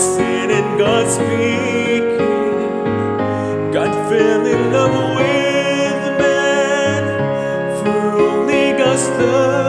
sin and God speaking, God fell in love with love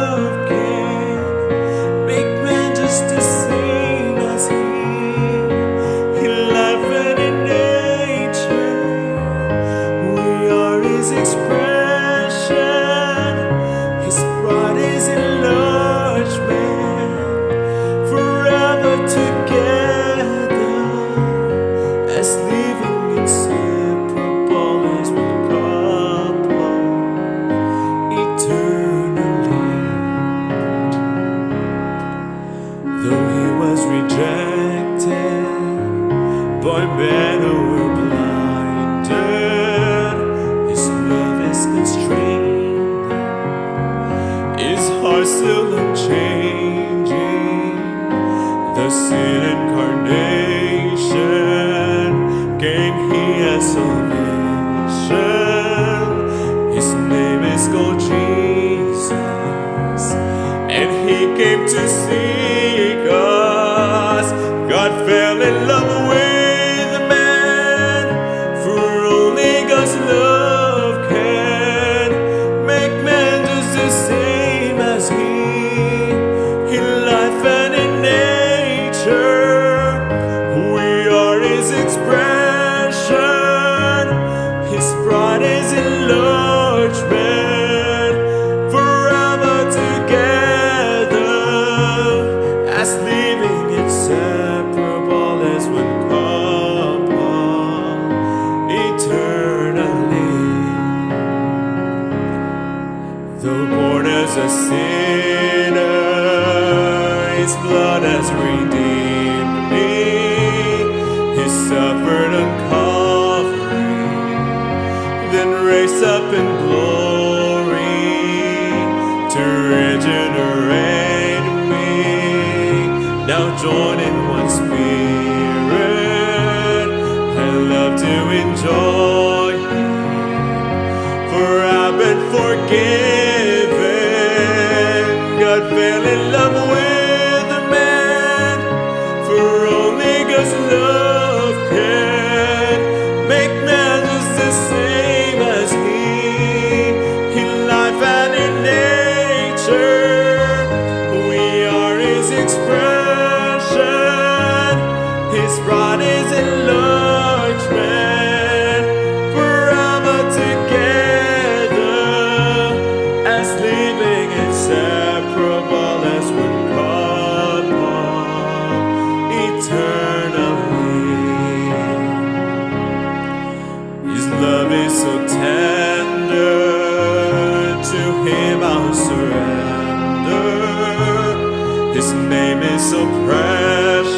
men who were blinded, his love is constrained. His heart still unchanging. The sin incarnation came he as salvation. His name is called Jesus, and he came to seek us. His blood has redeemed me. He suffered on Calvary, then raised up in glory to regenerate me. Now join in one spirit, I love to enjoy Him for I've been forgiven. God fell in love with His name is so precious,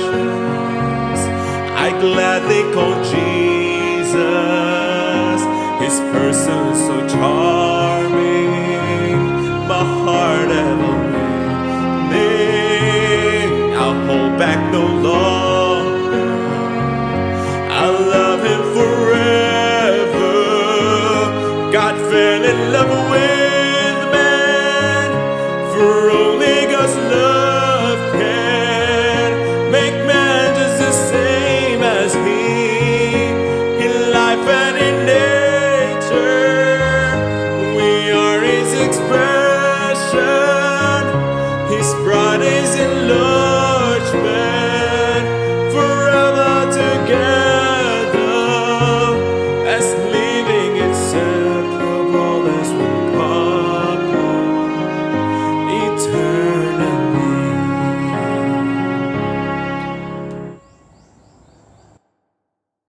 I gladly call Jesus. His person is so charming, my heart ever. I'll hold back no